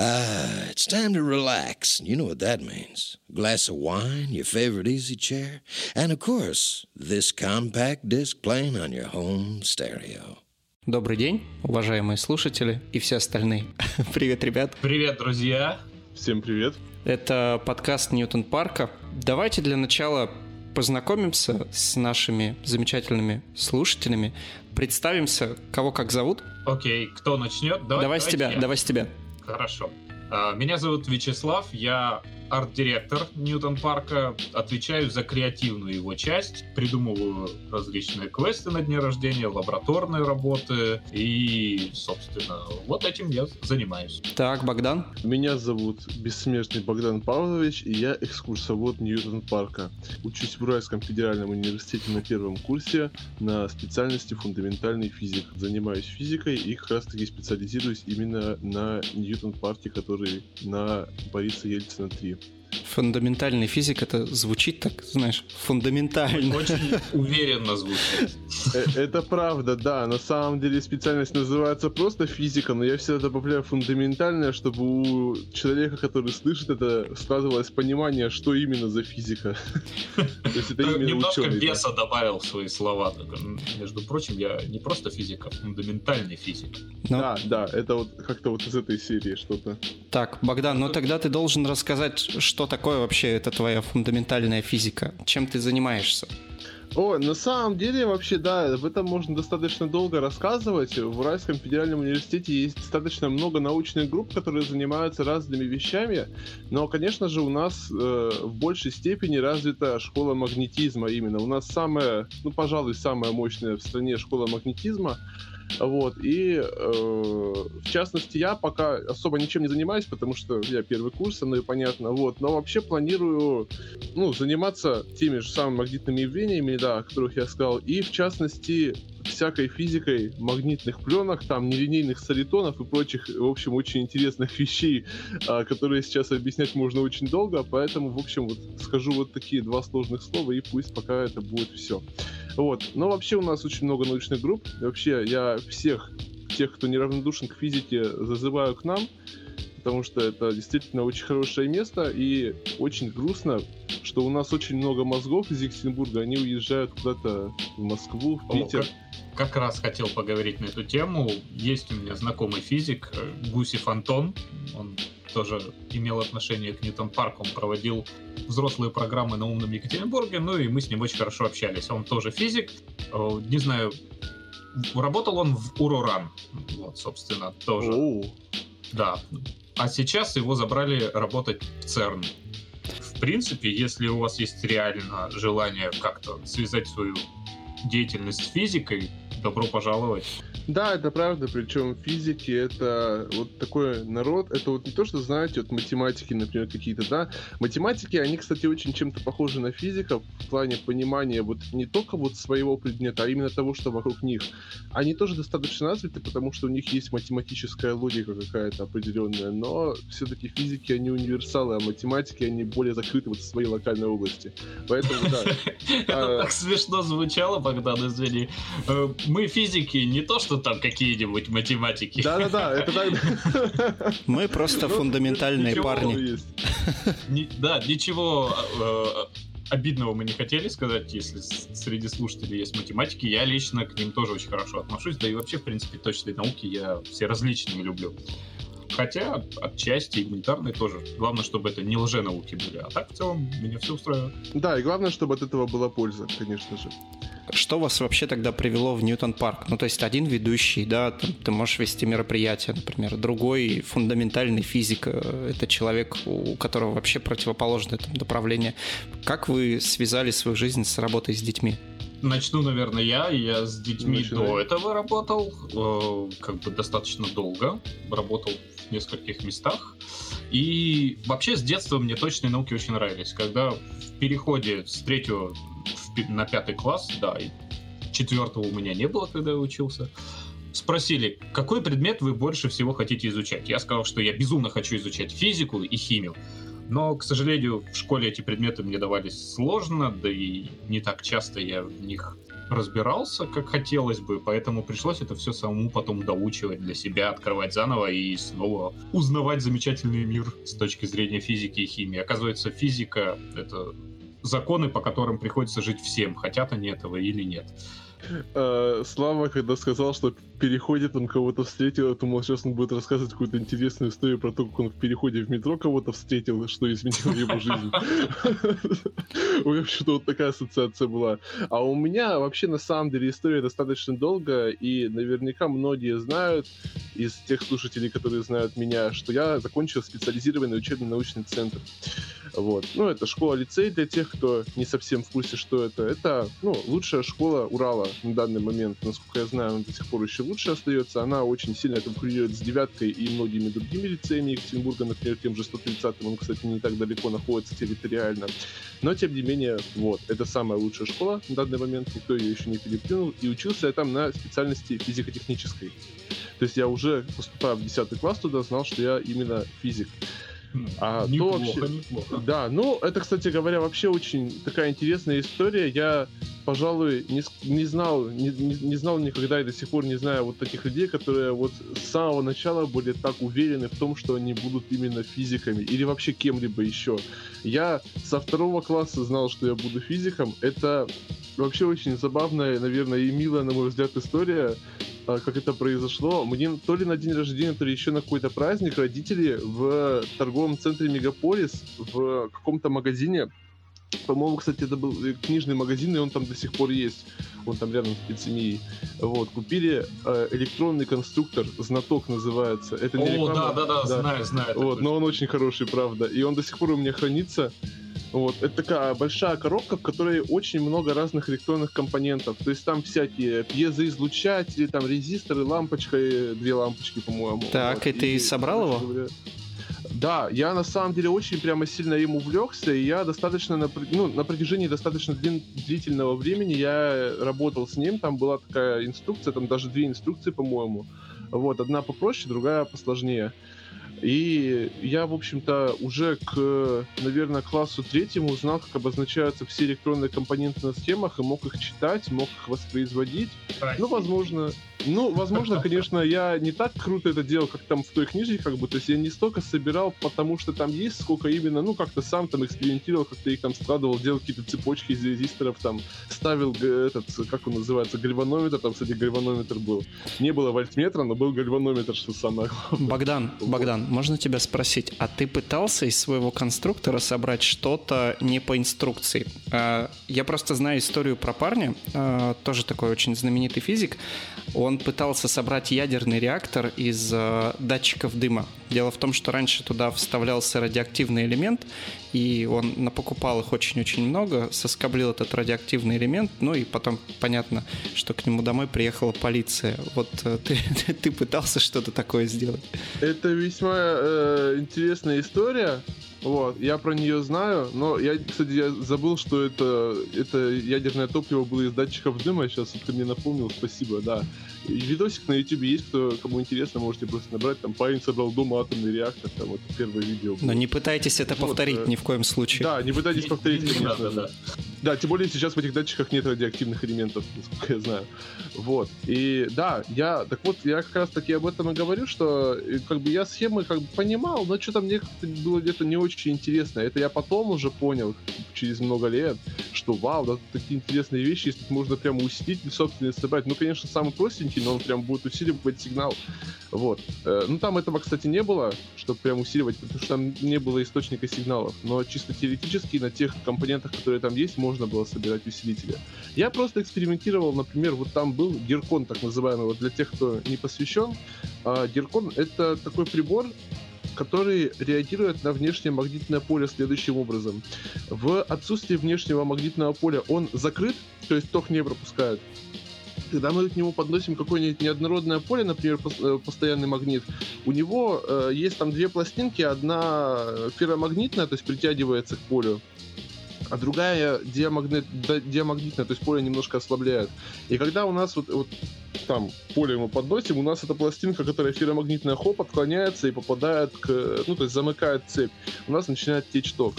Ah, it's time to relax. You know what that means. A glass of wine, your favorite easy chair, and of course, this compact disc playing on your home stereo. Добрый день, уважаемые слушатели и все остальные. Привет, ребят. Привет, друзья. Всем привет. Это подкаст Ньютон Парка. Давайте для начала познакомимся с нашими замечательными слушателями, представимся, кого как зовут. Окей, кто начнет? Давай, давай с тебя, я. давай с тебя. Хорошо. А, меня зовут Вячеслав, я арт-директор Ньютон Парка, отвечаю за креативную его часть, придумываю различные квесты на дне рождения, лабораторные работы, и, собственно, вот этим я занимаюсь. Так, Богдан? Меня зовут бессмертный Богдан Павлович, и я экскурсовод Ньютон Парка. Учусь в Уральском федеральном университете на первом курсе на специальности фундаментальный физик. Занимаюсь физикой и как раз таки специализируюсь именно на Ньютон Парке, который на Бориса Ельцина 3. Фундаментальный физик, это звучит так, знаешь, фундаментально. Очень уверенно звучит. Э, это правда, да. На самом деле специальность называется просто физика, но я всегда добавляю фундаментальное, чтобы у человека, который слышит это, складывалось понимание, что именно за физика. То есть это именно Немножко веса добавил в свои слова. Между прочим, я не просто физик, а фундаментальный физик. Да, да, это вот как-то вот из этой серии что-то. Так, Богдан, ну тогда ты должен рассказать, что такое вообще эта твоя фундаментальная физика? Чем ты занимаешься? О, на самом деле, вообще, да, об этом можно достаточно долго рассказывать. В Уральском федеральном университете есть достаточно много научных групп, которые занимаются разными вещами, но, конечно же, у нас э, в большей степени развита школа магнетизма именно. У нас самая, ну, пожалуй, самая мощная в стране школа магнетизма. Вот, и э, в частности, я пока особо ничем не занимаюсь, потому что я первый курс, ну и понятно, вот, но вообще планирую, ну, заниматься теми же самыми магнитными явлениями, да, о которых я сказал, и в частности, всякой физикой магнитных пленок, там нелинейных солитонов и прочих, в общем, очень интересных вещей, а, которые сейчас объяснять можно очень долго, поэтому, в общем, вот скажу вот такие два сложных слова, и пусть пока это будет все. Вот. Но вообще у нас очень много научных групп. Вообще я всех тех, кто неравнодушен к физике, зазываю к нам, потому что это действительно очень хорошее место, и очень грустно, что у нас очень много мозгов из Екатеринбурга, они уезжают куда-то в Москву, в Питер. О, как, как раз хотел поговорить на эту тему. Есть у меня знакомый физик э, Гусев Антон, он тоже имел отношение к Ньютон Парку, он проводил взрослые программы на умном Екатеринбурге, ну и мы с ним очень хорошо общались. Он тоже физик, э, не знаю, работал он в Уроран, вот, собственно, тоже. Оу. Да. А сейчас его забрали работать в ЦЕРН. В принципе, если у вас есть реально желание как-то связать свою деятельность с физикой, добро пожаловать. Да, это правда, причем физики это вот такой народ, это вот не то, что знаете, вот математики, например, какие-то, да, математики, они, кстати, очень чем-то похожи на физиков в плане понимания вот не только вот своего предмета, а именно того, что вокруг них. Они тоже достаточно развиты, потому что у них есть математическая логика какая-то определенная, но все-таки физики, они универсалы, а математики, они более закрыты вот в своей локальной области. Поэтому, да. Это так смешно звучало, Богдан, извини. Мы физики, не то, что там какие-нибудь математики. Да-да-да, это так. Мы просто ну, фундаментальные парни. Да, ничего э, обидного мы не хотели сказать, если среди слушателей есть математики. Я лично к ним тоже очень хорошо отношусь, да и вообще, в принципе, точной науки я все различные люблю. Хотя отчасти гуманитарные тоже. Главное, чтобы это не лженауки были. А так в целом меня все устраивает. Да, и главное, чтобы от этого была польза, конечно же. Что вас вообще тогда привело в Ньютон Парк? Ну, то есть один ведущий, да, там, ты можешь вести мероприятие, например, другой фундаментальный физик, э, это человек, у которого вообще противоположное там, направление. Как вы связали свою жизнь с работой с детьми? Начну, наверное, я. Я с детьми Начинай. до этого работал, э, как бы достаточно долго. Работал нескольких местах. И вообще с детства мне точные науки очень нравились. Когда в переходе с третьего на пятый класс, да, и четвертого у меня не было, когда я учился, спросили, какой предмет вы больше всего хотите изучать. Я сказал, что я безумно хочу изучать физику и химию. Но, к сожалению, в школе эти предметы мне давались сложно, да и не так часто я в них разбирался, как хотелось бы, поэтому пришлось это все самому потом доучивать для себя, открывать заново и снова узнавать замечательный мир с точки зрения физики и химии. Оказывается, физика — это законы, по которым приходится жить всем, хотят они этого или нет. Э, Слава, когда сказал, что в переходе там кого-то встретил, я думал, сейчас он будет рассказывать какую-то интересную историю про то, как он в переходе в метро кого-то встретил, что изменило его жизнь. У меня что-то вот такая ассоциация была. А у меня вообще на самом деле история достаточно долгая, и наверняка многие знают из тех слушателей, которые знают меня, что я закончил специализированный учебно-научный центр. Вот. Ну, это школа-лицей для тех, кто не совсем в курсе, что это. Это, ну, лучшая школа Урала на данный момент. Насколько я знаю, она до сих пор еще лучше остается. Она очень сильно конкурирует с девяткой и многими другими лицеями Екатеринбурга, например, тем же 130-м. Он, кстати, не так далеко находится территориально. Но, тем не менее, вот, это самая лучшая школа на данный момент. Никто ее еще не переплюнул. И учился я там на специальности физико-технической. То есть я уже, поступая в 10 класс туда, знал, что я именно физик. А неплохо, то вообще... неплохо. Да, ну, это, кстати говоря, вообще очень такая интересная история. Я, пожалуй, не, не знал, не, не, знал никогда и до сих пор не знаю вот таких людей, которые вот с самого начала были так уверены в том, что они будут именно физиками или вообще кем-либо еще. Я со второго класса знал, что я буду физиком. Это вообще очень забавная, наверное, и милая, на мой взгляд, история а, как это произошло. Мне то ли на день рождения, то ли еще на какой-то праздник родители в торговом центре Мегаполис в каком-то магазине по-моему, кстати, это был книжный магазин, и он там до сих пор есть. Он там рядом с пиццерией. Вот, купили э, электронный конструктор, знаток называется. Это не О, реклама, да, да, да, да, знаю, знаю. Вот, но он очень хороший, правда. И он до сих пор у меня хранится. Вот, это такая большая коробка, в которой очень много разных электронных компонентов. То есть там всякие пьезоизлучатели, там резисторы, лампочка, две лампочки, по-моему. Так, вот. и ты и, собрал его? Говоря, да, я на самом деле очень прямо сильно им увлекся, и я достаточно на, ну, на протяжении достаточно длительного времени я работал с ним, там была такая инструкция, там даже две инструкции, по-моему. Вот, одна попроще, другая посложнее. И я, в общем-то, уже к, наверное, классу третьему узнал, как обозначаются все электронные компоненты на схемах, и мог их читать, мог их воспроизводить. Ну, возможно, ну, возможно, конечно, я не так круто это делал, как там в той книге, как бы, то есть я не столько собирал, потому что там есть, сколько именно, ну, как-то сам там экспериментировал, как-то их там складывал, делал какие-то цепочки из резисторов, там, ставил этот, как он называется, гальванометр, там, кстати, гальванометр был. Не было вольтметра, но был гальванометр, что самое главное. Богдан, Богдан, можно тебя спросить, а ты пытался из своего конструктора собрать что-то не по инструкции? А, я просто знаю историю про парня, а, тоже такой очень знаменитый физик, он пытался собрать ядерный реактор из э, датчиков дыма. Дело в том, что раньше туда вставлялся радиоактивный элемент, и он покупал их очень-очень много, соскоблил этот радиоактивный элемент, ну и потом понятно, что к нему домой приехала полиция. Вот э, ты, ты пытался что-то такое сделать? Это весьма э, интересная история. Вот, я про нее знаю, но я, кстати, я забыл, что это, это ядерное топливо было из датчиков дыма, сейчас ты мне напомнил, спасибо, да. И видосик на YouTube есть, кто, кому интересно, можете просто набрать, там парень собрал дома атомный реактор, там это первое видео. Было. Но не пытайтесь это вот, повторить э, ни в коем случае. Да, не пытайтесь повторить, конечно. Да, да, да. да, тем более сейчас в этих датчиках нет радиоактивных элементов, насколько я знаю. Вот, и да, я, так вот, я как раз таки об этом и говорю, что э, как бы я схемы как бы понимал, но что-то мне было где-то не очень интересно. Это я потом уже понял, через много лет, что вау, да, такие интересные вещи, если можно прямо усилитель собственно собрать. Ну, конечно, самый простенький, но он прям будет усиливать сигнал. Вот. Э, ну, там этого, кстати, не было, чтобы прям усиливать, потому что там не было источника сигналов. Но чисто теоретически на тех компонентах, которые там есть, можно было собирать усилители. Я просто экспериментировал, например, вот там был Геркон, так называемый, вот для тех, кто не посвящен. Геркон — это такой прибор, который реагирует на внешнее магнитное поле следующим образом. В отсутствии внешнего магнитного поля он закрыт, то есть ток не пропускает. Когда мы к нему подносим какое-нибудь неоднородное поле, например, э, постоянный магнит, у него э, есть там две пластинки, одна ферромагнитная, то есть притягивается к полю, а другая диамагнит, диамагнитная, то есть поле немножко ослабляет. И когда у нас вот, вот там поле мы подносим, у нас эта пластинка, которая ферромагнитная, хоп, отклоняется и попадает к, ну, то есть замыкает цепь. У нас начинает течь ток.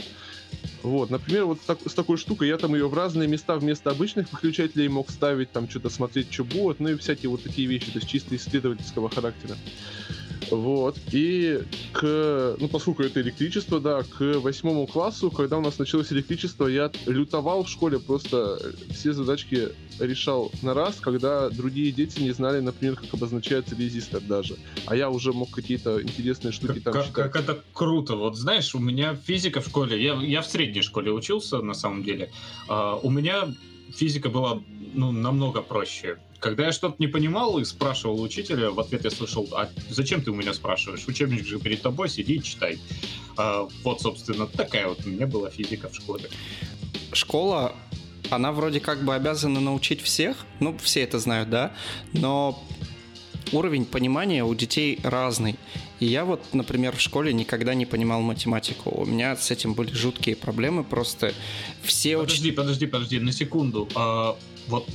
Вот, например, вот так, с такой штукой я там ее в разные места вместо обычных выключателей мог ставить, там что-то смотреть, что будет, ну и всякие вот такие вещи, то есть чисто исследовательского характера. Вот. И к, ну, поскольку это электричество, да, к восьмому классу, когда у нас началось электричество, я лютовал в школе, просто все задачки решал на раз, когда другие дети не знали, например, как обозначается резистор даже. А я уже мог какие-то интересные штуки как, там как, считать. Как это круто. Вот знаешь, у меня физика в школе, я, я в средней школе учился, на самом деле. Uh, у меня физика была ну, намного проще. Когда я что-то не понимал и спрашивал учителя, в ответ я слышал, а зачем ты у меня спрашиваешь? Учебник же перед тобой, сиди и читай. А, вот, собственно, такая вот у меня была физика в школе. Школа, она вроде как бы обязана научить всех, ну, все это знают, да, но уровень понимания у детей разный. И я вот, например, в школе никогда не понимал математику. У меня с этим были жуткие проблемы, просто все... Подожди, уч... подожди, подожди, на секунду. А, вот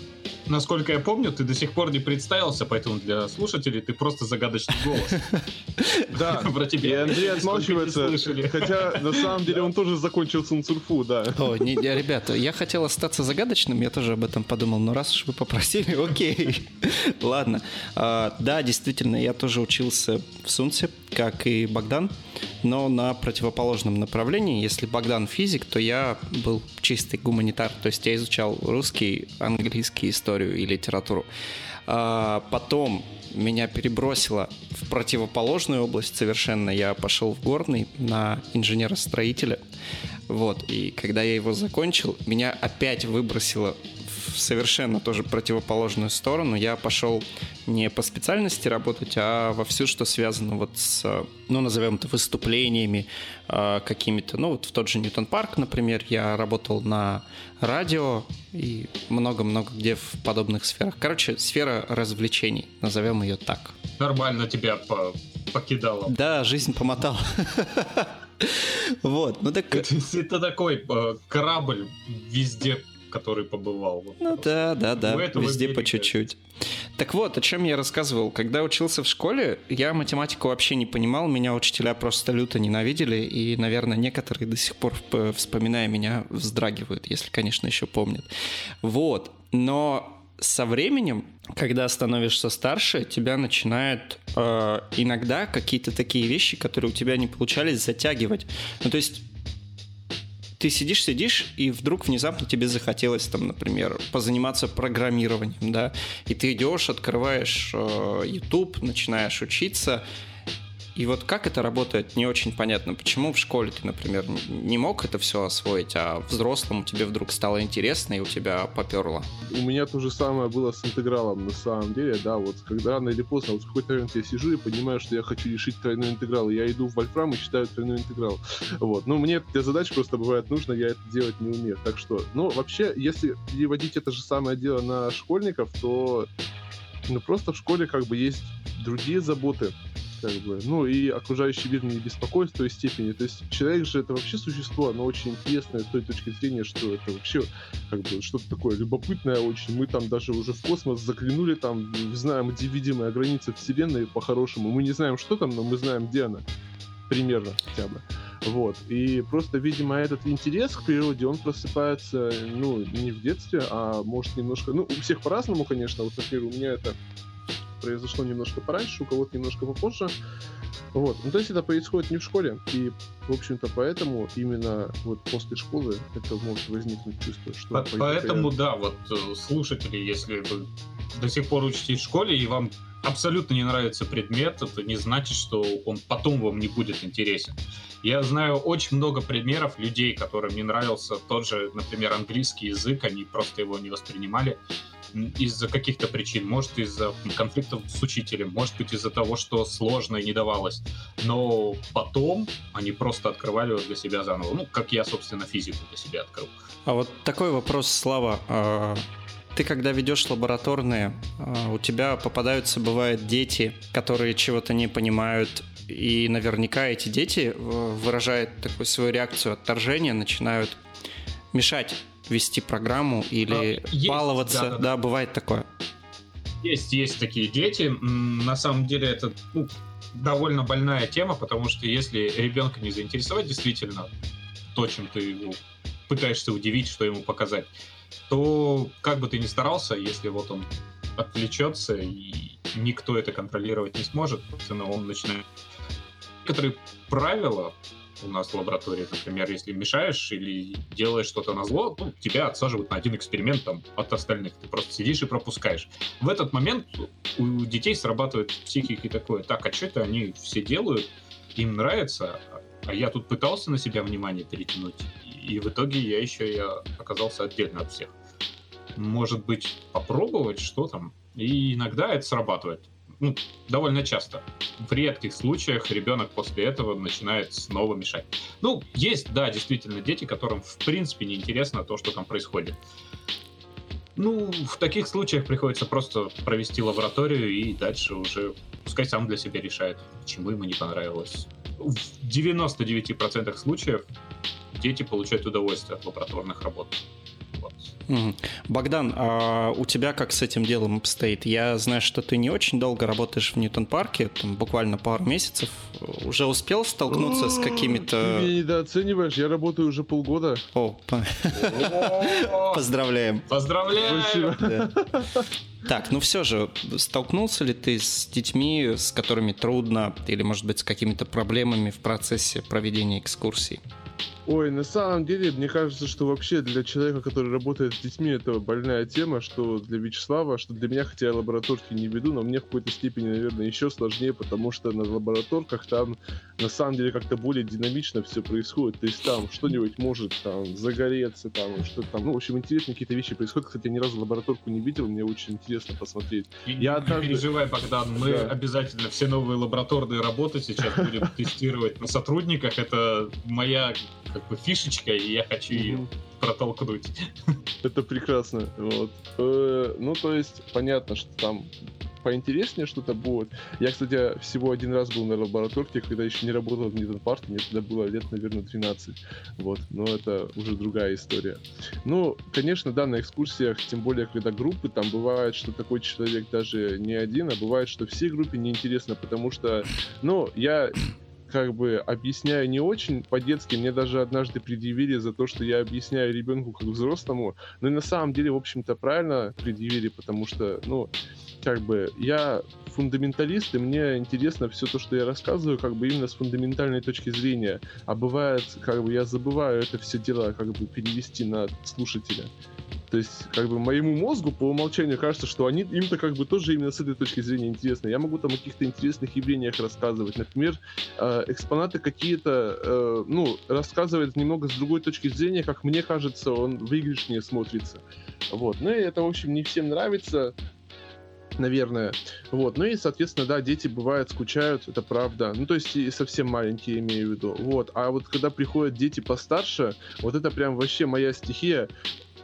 насколько я помню, ты до сих пор не представился, поэтому для слушателей ты просто загадочный голос. Да, про тебя. И Андрей отмалчивается, хотя на самом деле он тоже закончил Сунцурфу, да. О, ребята, я хотел остаться загадочным, я тоже об этом подумал, но раз уж вы попросили, окей. Ладно. А, да, действительно, я тоже учился в Сунце, как и Богдан, но на противоположном направлении. Если Богдан физик, то я был чистый гуманитар, то есть я изучал русский, английский, историю и литературу. А потом меня перебросило в противоположную область совершенно. Я пошел в горный на инженера-строителя. Вот. И когда я его закончил, меня опять выбросило в совершенно тоже противоположную сторону. Я пошел не по специальности работать, а во все, что связано вот с, ну, назовем это, выступлениями э, какими-то. Ну, вот в тот же Ньютон Парк, например, я работал на радио и много-много где в подобных сферах. Короче, сфера развлечений, назовем ее так. Нормально тебя по покидала. Да, жизнь помотала. Вот, ну так... Это такой э, корабль везде который побывал. Вот ну да, да, да, везде по чуть-чуть. Так вот, о чем я рассказывал. Когда учился в школе, я математику вообще не понимал, меня учителя просто люто ненавидели, и, наверное, некоторые до сих пор, вспоминая меня, вздрагивают, если, конечно, еще помнят. Вот, но со временем, когда становишься старше, тебя начинают э, иногда какие-то такие вещи, которые у тебя не получались, затягивать. Ну, то есть ты сидишь, сидишь, и вдруг внезапно тебе захотелось, там, например, позаниматься программированием, да, и ты идешь, открываешь э, YouTube, начинаешь учиться, и вот как это работает, не очень понятно. Почему в школе ты, например, не мог это все освоить, а взрослому тебе вдруг стало интересно и у тебя поперло? У меня то же самое было с интегралом на самом деле, да, вот когда рано или поздно, вот в какой-то момент я сижу и понимаю, что я хочу решить тройной интеграл, и я иду в Вольфрам и считаю тройной интеграл. Вот, ну мне для задач просто бывает нужно, я это делать не умею. Так что, ну вообще, если переводить это же самое дело на школьников, то ну просто в школе как бы есть другие заботы, как бы, ну и окружающий мир не беспокоит в той степени. То есть человек же это вообще существо, оно очень интересное с той точки зрения, что это вообще как бы что-то такое любопытное очень. Мы там даже уже в космос заглянули, там знаем, где видимая граница Вселенной по-хорошему. Мы не знаем, что там, но мы знаем, где она. Примерно хотя бы. Вот. И просто, видимо, этот интерес к природе, он просыпается, ну, не в детстве, а может немножко... Ну, у всех по-разному, конечно. Вот, например, у меня это произошло немножко пораньше, у кого-то немножко попозже. Вот. Ну, то есть это происходит не в школе, и, в общем-то, поэтому именно вот после школы это может возникнуть чувство, что... По поэтому, да, вот э, слушатели, если вы до сих пор учитесь в школе, и вам абсолютно не нравится предмет, это не значит, что он потом вам не будет интересен. Я знаю очень много примеров людей, которым не нравился тот же, например, английский язык, они просто его не воспринимали из-за каких-то причин, может из-за конфликтов с учителем, может быть из-за того, что сложно и не давалось. Но потом они просто открывали его для себя заново. Ну, как я, собственно, физику для себя открыл. А вот такой вопрос, Слава. А, ты когда ведешь лабораторные, а, у тебя попадаются, бывают, дети, которые чего-то не понимают, и наверняка эти дети э, выражают такую свою реакцию отторжения, начинают мешать вести программу или а, есть, баловаться. Да, да, да, бывает такое. Есть, есть такие дети. На самом деле это ну, довольно больная тема, потому что если ребенка не заинтересовать действительно, то, чем ты пытаешься удивить, что ему показать, то как бы ты ни старался, если вот он отвлечется и никто это контролировать не сможет, собственно, он начинает... Некоторые правила у нас в лаборатории, например, если мешаешь или делаешь что-то на зло, ну, тебя отсаживают на один эксперимент там, от остальных. Ты просто сидишь и пропускаешь. В этот момент у детей срабатывает психики такое, так, а что это они все делают, им нравится, а я тут пытался на себя внимание перетянуть, и в итоге я еще и оказался отдельно от всех. Может быть, попробовать что там? И иногда это срабатывает ну, довольно часто. В редких случаях ребенок после этого начинает снова мешать. Ну, есть, да, действительно, дети, которым в принципе не интересно то, что там происходит. Ну, в таких случаях приходится просто провести лабораторию и дальше уже пускай сам для себя решает, почему ему не понравилось. В 99% случаев дети получают удовольствие от лабораторных работ. Богдан, а у тебя как с этим делом обстоит? Я знаю, что ты не очень долго работаешь в Ньютон-парке, там буквально пару месяцев. Уже успел столкнуться с какими-то... Ты меня недооцениваешь, я работаю уже полгода. О, поздравляем. Поздравляем! Так, ну все же, столкнулся ли ты с детьми, с которыми трудно, или, может быть, с какими-то проблемами в процессе проведения экскурсий? Ой, на самом деле, мне кажется, что вообще для человека, который работает с детьми, это больная тема, что для Вячеслава, что для меня, хотя я лабораторки не веду, но мне в какой-то степени, наверное, еще сложнее, потому что на лабораторках там на самом деле как-то более динамично все происходит. То есть там что-нибудь может там загореться, там что-то там, ну, в общем, интересные какие-то вещи происходят. Кстати, я ни разу лабораторку не видел, мне очень интересно посмотреть. И я не однажды... переживай, Богдан, мы да. обязательно все новые лабораторные работы сейчас будем тестировать на сотрудниках. Это моя как бы фишечка, и я хочу ее протолкнуть. Это прекрасно. Вот. Э, ну, то есть, понятно, что там поинтереснее что-то будет. Я, кстати, всего один раз был на лабораторке, когда еще не работал в Ньютон Парке, мне тогда было лет, наверное, 13. Вот, но это уже другая история. Ну, конечно, да, на экскурсиях, тем более, когда группы, там бывает, что такой человек даже не один, а бывает, что всей группе неинтересно, потому что, ну, я как бы объясняю не очень по-детски. Мне даже однажды предъявили за то, что я объясняю ребенку как взрослому. Но и на самом деле, в общем-то, правильно предъявили, потому что, ну, как бы я фундаменталист, и мне интересно все то, что я рассказываю, как бы именно с фундаментальной точки зрения. А бывает, как бы я забываю это все дело как бы перевести на слушателя. То есть, как бы моему мозгу по умолчанию кажется, что они им-то как бы тоже именно с этой точки зрения интересно. Я могу там о каких-то интересных явлениях рассказывать. Например, э, экспонаты какие-то, э, ну, рассказывать немного с другой точки зрения, как мне кажется, он выигрышнее смотрится. Вот. Ну и это, в общем, не всем нравится наверное. Вот. Ну и, соответственно, да, дети бывают скучают, это правда. Ну, то есть и совсем маленькие, имею в виду. Вот. А вот когда приходят дети постарше, вот это прям вообще моя стихия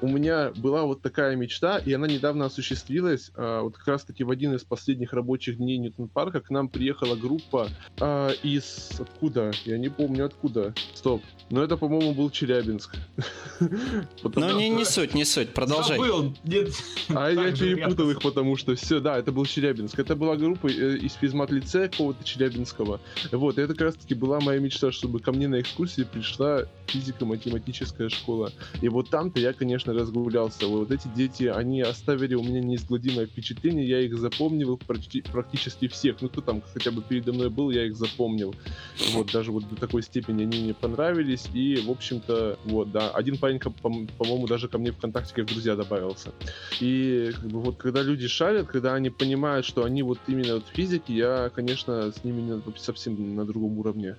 у меня была вот такая мечта, и она недавно осуществилась. А, вот как раз-таки в один из последних рабочих дней Ньютон Парка к нам приехала группа а, из... Откуда? Я не помню откуда. Стоп. Но это, по-моему, был Челябинск. Ну, не, не суть, не суть. Продолжай. Забыл. Нет. А я перепутал их, потому что все, да, это был Челябинск. Это была группа э, из физмат-лицея какого-то Челябинского. Вот, это как раз-таки была моя мечта, чтобы ко мне на экскурсии пришла физико-математическая школа. И вот там-то я, конечно, конечно, разгулялся. Вот эти дети, они оставили у меня неизгладимое впечатление, я их запомнил почти, практически всех. Ну, кто там хотя бы передо мной был, я их запомнил. Вот, даже вот до такой степени они мне понравились. И, в общем-то, вот, да, один парень, по-моему, даже ко мне ВКонтакте как в друзья добавился. И, как бы, вот, когда люди шарят, когда они понимают, что они вот именно вот физики, я, конечно, с ними совсем на другом уровне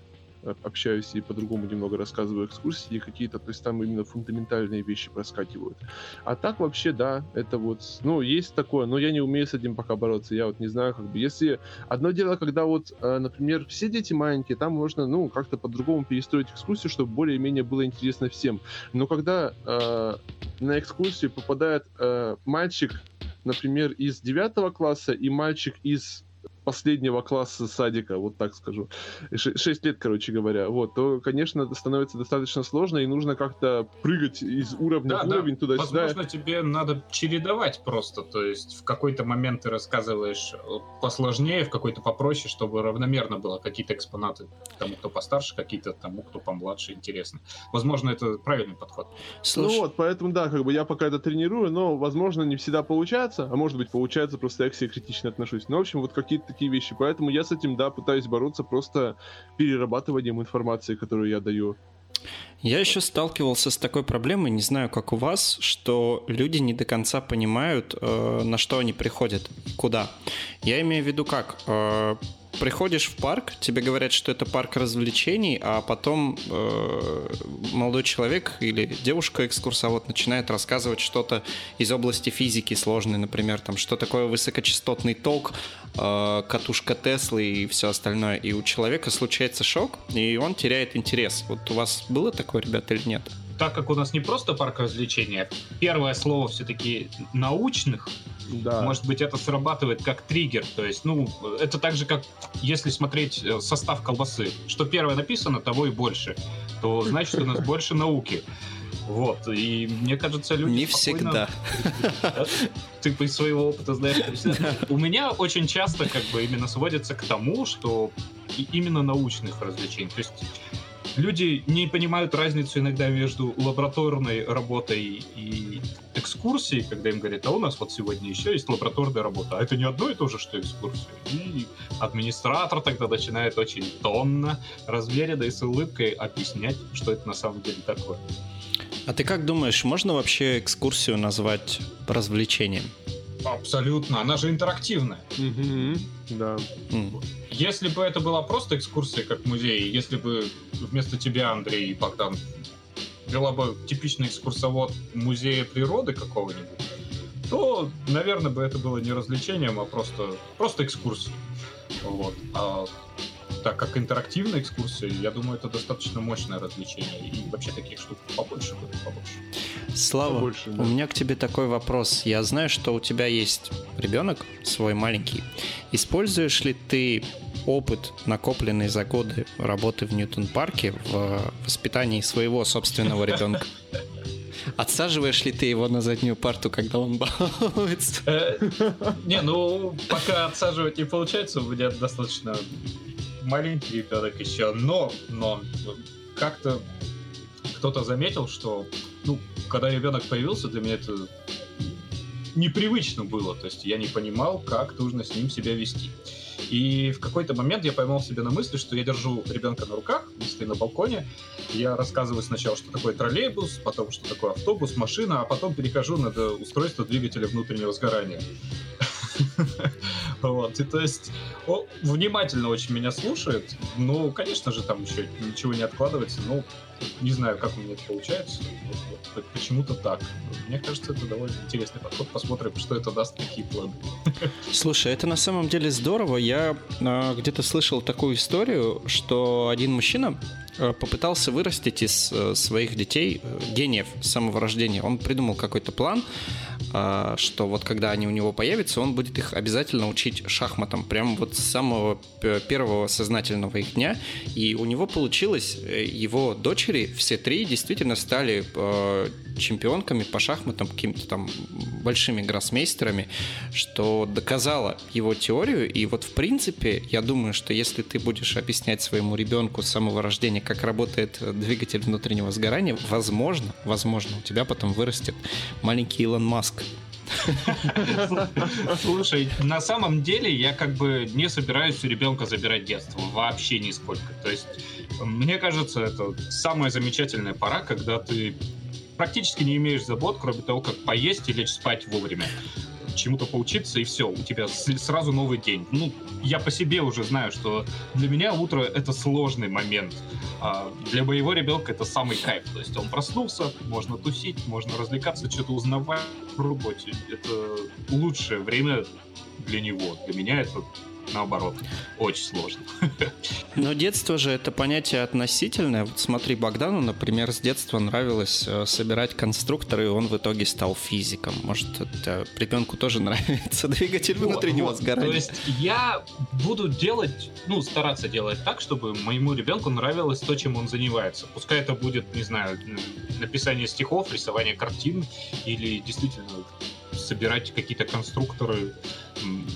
общаюсь и по-другому немного рассказываю экскурсии какие-то, то есть там именно фундаментальные вещи проскакивают. А так вообще, да, это вот, ну, есть такое, но я не умею с этим пока бороться, я вот не знаю, как бы, если... Одно дело, когда вот, э, например, все дети маленькие, там можно, ну, как-то по-другому перестроить экскурсию, чтобы более-менее было интересно всем. Но когда э, на экскурсию попадает э, мальчик, например, из девятого класса и мальчик из последнего класса садика, вот так скажу, 6 лет, короче говоря, вот, то, конечно, становится достаточно сложно, и нужно как-то прыгать из уровня да, в уровень да. туда-сюда. Возможно, тебе надо чередовать просто, то есть в какой-то момент ты рассказываешь посложнее, в какой-то попроще, чтобы равномерно было какие-то экспонаты тому, кто постарше, какие-то тому, кто помладше, интересны. Возможно, это правильный подход. Слушай... Ну вот, поэтому, да, как бы я пока это тренирую, но, возможно, не всегда получается, а может быть, получается, просто я к себе критично отношусь. Ну, в общем, вот какие-то такие вещи. Поэтому я с этим, да, пытаюсь бороться просто перерабатыванием информации, которую я даю. Я еще сталкивался с такой проблемой, не знаю, как у вас, что люди не до конца понимают, э, на что они приходят, куда. Я имею в виду как? Э, приходишь в парк, тебе говорят, что это парк развлечений, а потом э, молодой человек или девушка-экскурсовод начинает рассказывать что-то из области физики сложной, например, там, что такое высокочастотный ток, э, катушка Теслы и все остальное. И у человека случается шок, и он теряет интерес. Вот у вас было такое, ребята, или нет? Так как у нас не просто парк развлечений, а первое слово все-таки научных, да. Может быть, это срабатывает как триггер. То есть, ну, это так же, как если смотреть э, состав колбасы. Что первое написано, того и больше. То значит, у нас больше науки. Вот, и мне кажется, люди Не всегда. Ты по своего опыта знаешь. У меня очень часто как бы именно сводится к тому, что именно научных развлечений. То есть люди не понимают разницу иногда между лабораторной работой и экскурсией, когда им говорят, а у нас вот сегодня еще есть лабораторная работа. А это не одно и то же, что экскурсия. И администратор тогда начинает очень тонно, размеренно и с улыбкой объяснять, что это на самом деле такое. А ты как думаешь, можно вообще экскурсию назвать развлечением? Абсолютно, она же интерактивная. Угу, да. Если бы это была просто экскурсия, как музей, если бы вместо тебя, Андрей и Богдан, вела бы типичный экскурсовод музея природы какого-нибудь, то, наверное, бы это было не развлечением, а просто, просто экскурсия. Вот. А так как интерактивная экскурсия, я думаю, это достаточно мощное развлечение. И вообще таких штук побольше будет, побольше. Слава, побольше, да. у меня к тебе такой вопрос. Я знаю, что у тебя есть ребенок свой маленький. Используешь ли ты опыт, накопленный за годы работы в Ньютон-парке в воспитании своего собственного ребенка? Отсаживаешь ли ты его на заднюю парту, когда он балуется? Э, не, ну, пока отсаживать не получается, у меня достаточно маленький ребенок еще, но, но как-то кто-то заметил, что, ну, когда ребенок появился, для меня это непривычно было, то есть я не понимал, как нужно с ним себя вести. И в какой-то момент я поймал себя на мысли, что я держу ребенка на руках, мы на балконе, я рассказываю сначала, что такое троллейбус, потом, что такое автобус, машина, а потом перехожу на устройство двигателя внутреннего сгорания. Вот, и то есть о, внимательно очень меня слушает. Ну, конечно же, там еще ничего не откладывается, но не знаю, как у меня это получается. Вот, почему-то так. Мне кажется, это довольно интересный подход. Посмотрим, что это даст, какие планы. Слушай, это на самом деле здорово. Я э, где-то слышал такую историю, что один мужчина попытался вырастить из э, своих детей э, гениев с самого рождения. Он придумал какой-то план, что вот когда они у него появятся, он будет их обязательно учить шахматам, прямо вот с самого первого сознательного их дня. И у него получилось, его дочери, все три, действительно стали чемпионками по шахматам, какими-то там большими гроссмейстерами, что доказало его теорию. И вот в принципе, я думаю, что если ты будешь объяснять своему ребенку с самого рождения, как работает двигатель внутреннего сгорания, возможно, возможно, у тебя потом вырастет маленький Илон Маск. Слушай, на самом деле я как бы не собираюсь у ребенка забирать детство. Вообще нисколько. То есть, мне кажется, это самая замечательная пора, когда ты практически не имеешь забот, кроме того, как поесть и лечь спать вовремя чему-то поучиться, и все, у тебя сразу новый день. Ну, я по себе уже знаю, что для меня утро — это сложный момент. А для моего ребенка это самый кайф. То есть он проснулся, можно тусить, можно развлекаться, что-то узнавать в работе. Это лучшее время для него. Для меня это наоборот, очень сложно. Но детство же это понятие относительное. Вот смотри, Богдану, например, с детства нравилось э, собирать конструкторы, и он в итоге стал физиком. Может, это ребенку тоже нравится двигатель внутреннего вот, сгорания. То есть я буду делать, ну, стараться делать так, чтобы моему ребенку нравилось то, чем он занимается. Пускай это будет, не знаю, написание стихов, рисование картин или действительно собирать какие-то конструкторы,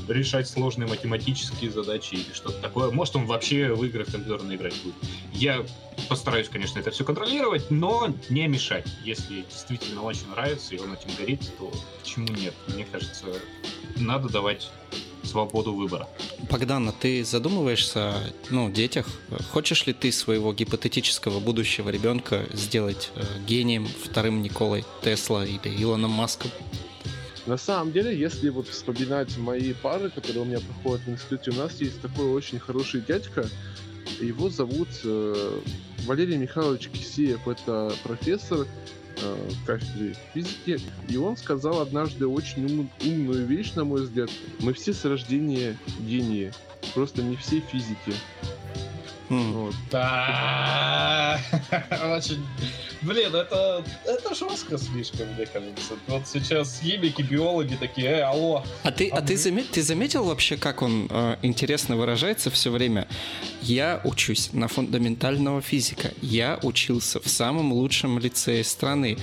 решать сложные математические задачи или что-то такое. Может, он вообще в игры компьютерные играть будет. Я постараюсь, конечно, это все контролировать, но не мешать. Если действительно очень нравится и он этим горит, то почему нет? Мне кажется, надо давать свободу выбора. Богдан, а ты задумываешься ну, детях? Хочешь ли ты своего гипотетического будущего ребенка сделать э, гением, вторым Николой Тесла или Илоном Маском? На самом деле, если вот вспоминать мои пары, которые у меня проходят в институте, у нас есть такой очень хороший дядька, его зовут э, Валерий Михайлович Кисеев, это профессор э, кафедры физики, и он сказал однажды очень ум, умную вещь, на мой взгляд. Мы все с рождения гении, просто не все физики. Очень... Блин, это, это жестко слишком, мне кажется. Вот сейчас химики, биологи такие, э, алло. А ты, а, а ты, заме... ты заметил вообще, как он э, интересно выражается все время? Я учусь на фундаментального физика. Я учился в самом лучшем лицее страны.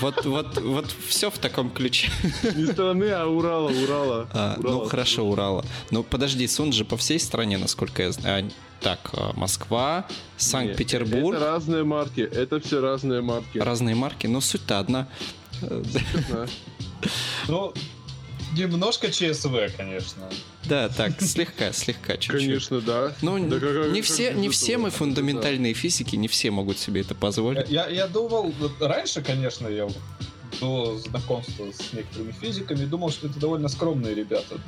Вот, вот, вот все в таком ключе. Не страны, а Урала, Урала. А, ну, Урала. Ну, хорошо, Урала. Ну, подожди, Сун же по всей стране, насколько я знаю. Так, э, Москва, Санкт-Петербург. Это разные марки, это все разные марки. Разные марки, но суть-то одна. Ну, немножко ЧСВ, конечно. Да, так, слегка, слегка, чуть-чуть. Конечно, да. Ну, да, как, не как все, не все мы фундаментальные да. физики, не все могут себе это позволить. Я, я думал, раньше, конечно, я до знакомства с некоторыми физиками думал, что это довольно скромные ребята.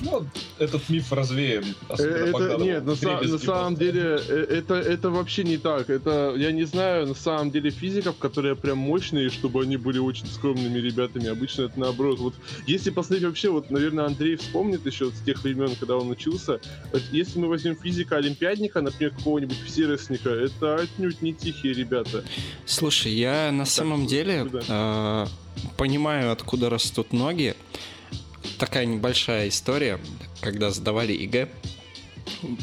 Ну, этот миф развеян. Э, это, нет, на, на самом деле э, это, это вообще не так. Это, я не знаю, на самом деле физиков, которые прям мощные, чтобы они были очень скромными ребятами. Обычно это наоборот. Вот если посмотреть вообще, вот, наверное, Андрей вспомнит еще с тех времен, когда он учился. Если мы возьмем физика-олимпиадника, например, какого-нибудь всеросника, это отнюдь не тихие ребята. Слушай, я на так, самом деле э, понимаю, откуда растут ноги такая небольшая история, когда сдавали ЕГЭ,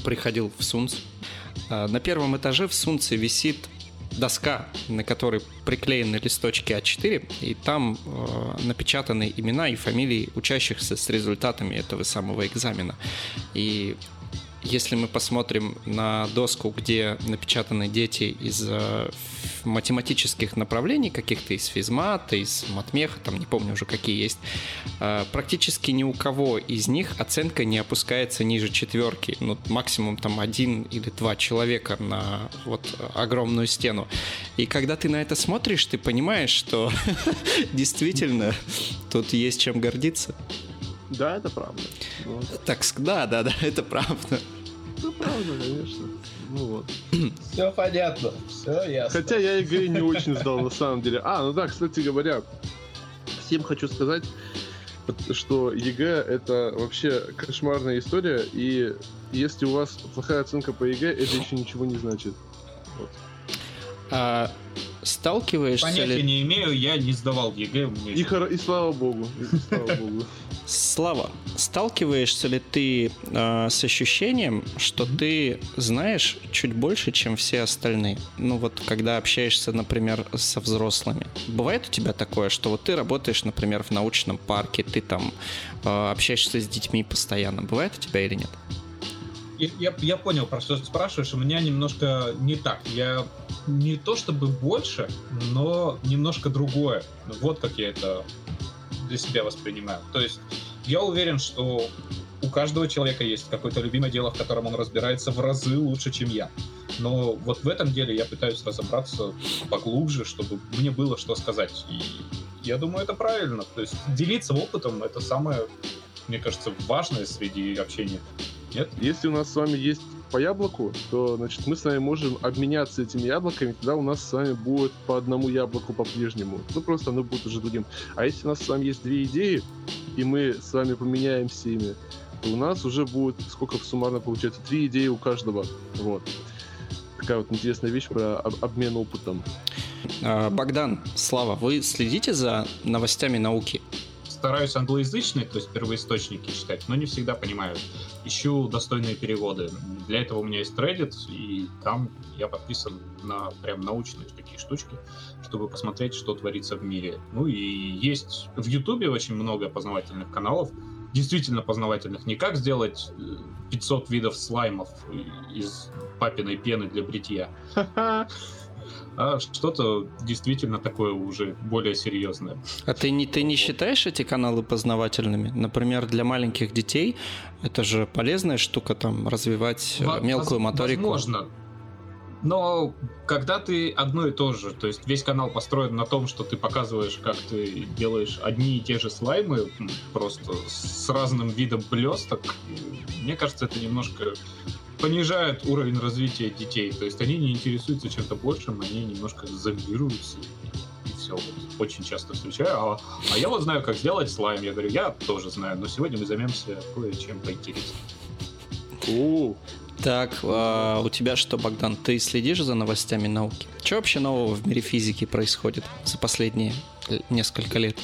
приходил в СУНЦ. А, на первом этаже в СУНЦе висит доска, на которой приклеены листочки А4, и там э, напечатаны имена и фамилии учащихся с результатами этого самого экзамена. И если мы посмотрим на доску, где напечатаны дети из э, математических направлений, каких-то из физмата, из матмеха, там не помню уже какие есть, э, практически ни у кого из них оценка не опускается ниже четверки. Ну, максимум там один или два человека на вот огромную стену. И когда ты на это смотришь, ты понимаешь, что действительно тут есть чем гордиться. Да, это правда. Вот. Так, да, да, да, это правда. Это правда, конечно. Ну вот. Все понятно, все ясно. Хотя я ЕГЭ не очень сдал на самом деле. А, ну да, кстати говоря, всем хочу сказать, что ЕГЭ это вообще кошмарная история, и если у вас плохая оценка по ЕГЭ, это еще ничего не значит. Вот. А сталкиваешься Понятия ли... не имею, я не сдавал ЕГЭ. И, и, хор... и слава богу. И слава богу. Слава, сталкиваешься ли ты э, с ощущением, что ты знаешь чуть больше, чем все остальные? Ну вот, когда общаешься, например, со взрослыми. Бывает у тебя такое, что вот ты работаешь, например, в научном парке, ты там э, общаешься с детьми постоянно. Бывает у тебя или нет? Я, я понял, про что ты спрашиваешь. У меня немножко не так. Я не то чтобы больше, но немножко другое. Вот как я это для себя воспринимаю. То есть я уверен, что у каждого человека есть какое-то любимое дело, в котором он разбирается в разы лучше, чем я. Но вот в этом деле я пытаюсь разобраться поглубже, чтобы мне было что сказать. И я думаю, это правильно. То есть делиться опытом — это самое, мне кажется, важное среди общения. Нет? Если у нас с вами есть по яблоку, то, значит, мы с вами можем обменяться этими яблоками, тогда у нас с вами будет по одному яблоку по-прежнему. Ну, просто оно будет уже другим. А если у нас с вами есть две идеи, и мы с вами поменяемся ими, то у нас уже будет, сколько суммарно получается, три идеи у каждого. Вот. Такая вот интересная вещь про обмен опытом. А, Богдан, Слава, вы следите за новостями науки? Стараюсь англоязычные, то есть первоисточники читать, но не всегда понимаю. Ищу достойные переводы. Для этого у меня есть Reddit, и там я подписан на прям научные такие штучки, чтобы посмотреть, что творится в мире. Ну и есть в Ютубе очень много познавательных каналов, действительно познавательных. Не как сделать 500 э, видов слаймов из папиной пены для бритья, а что-то действительно такое уже более серьезное. А ты не, ты не считаешь эти каналы познавательными? Например, для маленьких детей это же полезная штука, там, развивать э, Во- мелкую моторику. Возможно, но когда ты одно и то же, то есть весь канал построен на том, что ты показываешь, как ты делаешь одни и те же слаймы, просто с разным видом блесток, мне кажется, это немножко понижает уровень развития детей. То есть они не интересуются чем-то большим, они немножко зомбируются. И все. Вот, очень часто встречаю. А, а я вот знаю, как сделать слайм. Я говорю, я тоже знаю, но сегодня мы займемся кое-чем поинтереснее. О, так, а у тебя что, Богдан, ты следишь за новостями науки? Что вообще нового в мире физики происходит за последние несколько лет?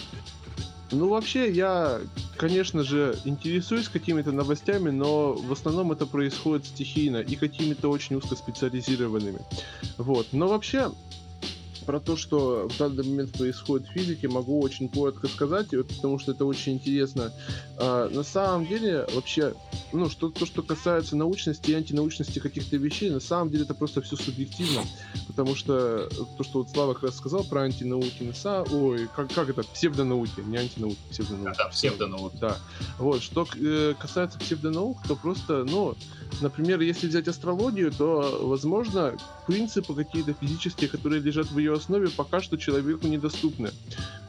Ну, вообще, я, конечно же, интересуюсь какими-то новостями, но в основном это происходит стихийно и какими-то очень узкоспециализированными. Вот. Но вообще, про то, что в данный момент происходит в физике, могу очень коротко сказать, потому что это очень интересно. А, на самом деле, вообще, ну, что, то, что касается научности и антинаучности каких-то вещей, на самом деле это просто все субъективно, потому что то, что вот Слава как раз сказал про антинауки, на самом... ой, как, как это, псевдонауки, не антинауки, псевдонауки. Да, да псевдонауки. Да. Вот, что э, касается псевдонаук, то просто, ну, например, если взять астрологию, то, возможно, принципы какие-то физические, которые лежат в ее основе, пока что человеку недоступны.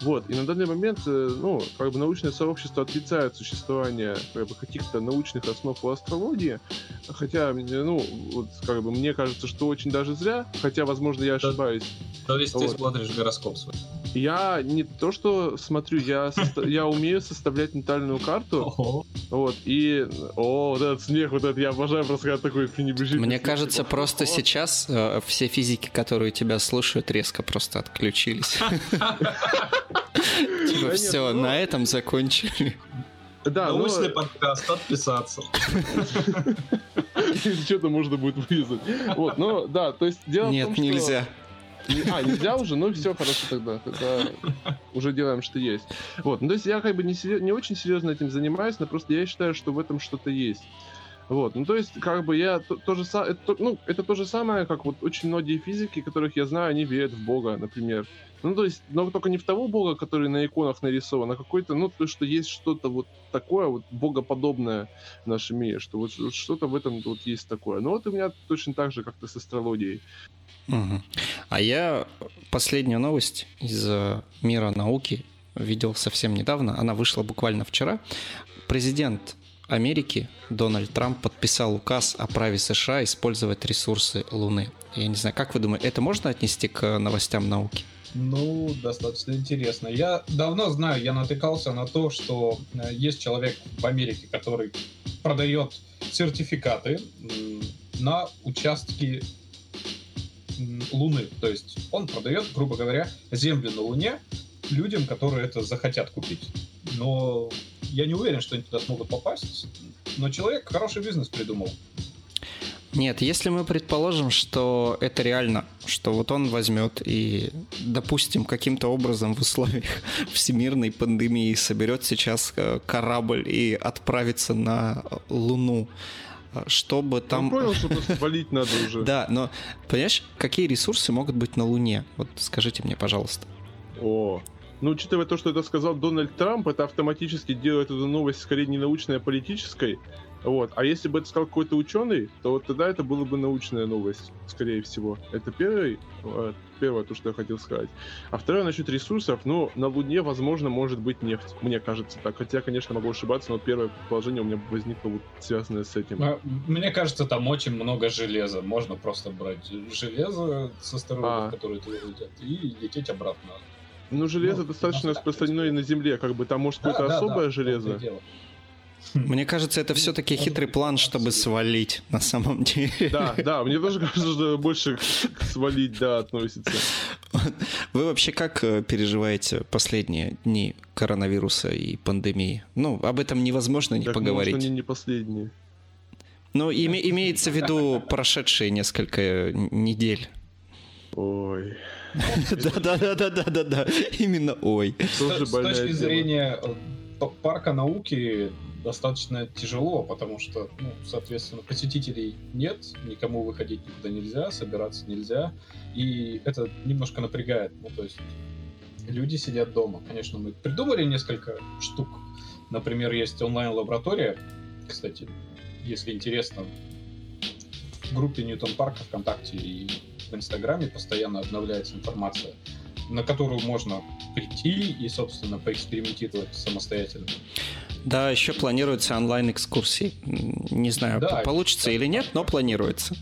Вот. И на данный момент, э, ну, как бы научное сообщество отрицает существование как бы, каких-то научных основ у астрологии, хотя, ну, вот, как бы, мне кажется, что очень даже зря, хотя, возможно, я ошибаюсь. То есть вот. ты смотришь гороскоп свой? Я не то, что смотрю, я, состо... я умею составлять натальную карту. Вот, и... О, вот этот смех, вот этот, я обожаю просто когда такой пренебрежительный Мне кажется, просто сейчас э, все физики, которые тебя слушают, резко просто отключились. Типа все, ну- на этом закончили. Да, Научный подкаст, отписаться. Что-то можно будет вырезать. Вот, ну да, то есть дело Нет, нельзя. А, нельзя уже? Ну все, хорошо тогда. Тогда уже делаем, что есть. Вот, ну то есть я как бы не, не очень серьезно этим занимаюсь, но просто я считаю, что в этом что-то есть. Вот, ну то есть, как бы я то, то же самое, это, ну, это то же самое, как вот очень многие физики, которых я знаю, они верят в Бога, например. Ну, то есть, но только не в того бога, который на иконах нарисован, а какой-то, ну, то, что есть что-то вот такое вот богоподобное в нашем мире, что вот, вот что-то в этом вот есть такое. Ну, вот у меня точно так же как-то с астрологией. Угу. А я последнюю новость из э, мира науки видел совсем недавно. Она вышла буквально вчера. Президент Америки Дональд Трамп подписал указ о праве США использовать ресурсы Луны. Я не знаю, как вы думаете, это можно отнести к новостям науки? Ну, достаточно интересно. Я давно знаю, я натыкался на то, что э, есть человек в Америке, который продает сертификаты на участки Луны. То есть он продает, грубо говоря, землю на Луне людям, которые это захотят купить. Но я не уверен, что они туда смогут попасть. Но человек хороший бизнес придумал. Нет, если мы предположим, что это реально, что вот он возьмет и, допустим, каким-то образом в условиях всемирной пандемии соберет сейчас э, корабль и отправится на Луну, чтобы там... Я понял, что просто валить надо уже. Да, но, понимаешь, какие ресурсы могут быть на Луне? Вот скажите мне, пожалуйста. О, ну, учитывая то, что это сказал Дональд Трамп, это автоматически делает эту новость скорее не научной, а политической. Вот. А если бы это сказал какой-то ученый, то вот тогда это было бы научная новость, скорее всего. Это первый, э, первое, то, что я хотел сказать. А второе насчет ресурсов. Ну, на Луне, возможно, может быть нефть. Мне кажется так. Хотя, конечно, могу ошибаться, но первое предположение у меня возникло вот связанное с этим. А, мне кажется, там очень много железа. Можно просто брать железо с астероидов, а. туда летят, и лететь обратно. Ну, железо ну, достаточно распространено и на Земле, как бы там может да, какое-то да, особое да, железо. Мне кажется, это все-таки хитрый план, чтобы свалить на самом деле. Да, да, мне тоже кажется, что больше к свалить, да, относится. Вы вообще как э, переживаете последние дни коронавируса и пандемии? Ну, об этом невозможно не так, поговорить. Может, они не последние. Ну, име, имеется в виду прошедшие несколько недель. Ой. Да-да-да-да-да-да, именно ой. С точки зрения э, парка науки достаточно тяжело, потому что, ну, соответственно, посетителей нет, никому выходить никуда нельзя, собираться нельзя, и это немножко напрягает. Ну, то есть люди сидят дома. Конечно, мы придумали несколько штук. Например, есть онлайн-лаборатория, кстати, если интересно, в группе Ньютон Парка ВКонтакте и в Инстаграме постоянно обновляется информация, на которую можно прийти и, собственно, поэкспериментировать самостоятельно. Да, еще планируется онлайн-экскурсии. Не знаю, да, получится да. или нет, но планируется.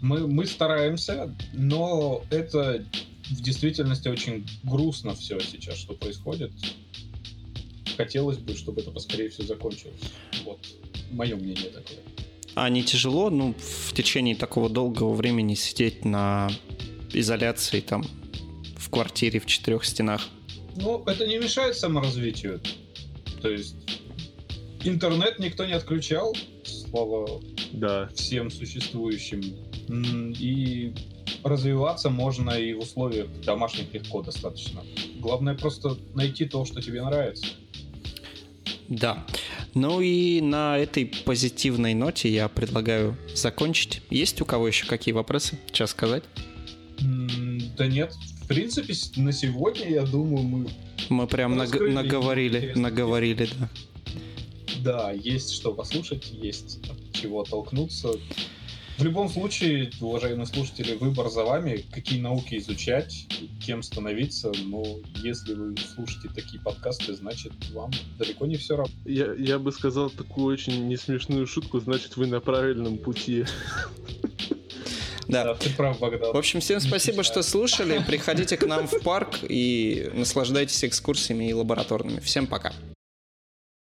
Мы, мы стараемся, но это в действительности очень грустно все сейчас, что происходит. Хотелось бы, чтобы это поскорее все закончилось. Вот мое мнение такое. А не тяжело, ну, в течение такого долгого времени сидеть на изоляции там в квартире в четырех стенах? Ну, это не мешает саморазвитию. То есть интернет никто не отключал, слава да. всем существующим. И развиваться можно и в условиях домашних легко достаточно. Главное просто найти то, что тебе нравится. Да. Ну и на этой позитивной ноте я предлагаю закончить. Есть у кого еще какие вопросы? Сейчас сказать? Да нет. В принципе, на сегодня, я думаю, мы... Мы прям наг- наговорили, наговорили, да. Да, есть что послушать, есть от чего толкнуться. В любом случае, уважаемые слушатели, выбор за вами, какие науки изучать, кем становиться. Но если вы слушаете такие подкасты, значит, вам далеко не все равно. Я, я бы сказал такую очень несмешную шутку, значит, вы на правильном пути. Да. да, ты прав, Богдан. В общем, всем спасибо, что слушали. Приходите к нам в парк и наслаждайтесь экскурсиями и лабораторными. Всем пока.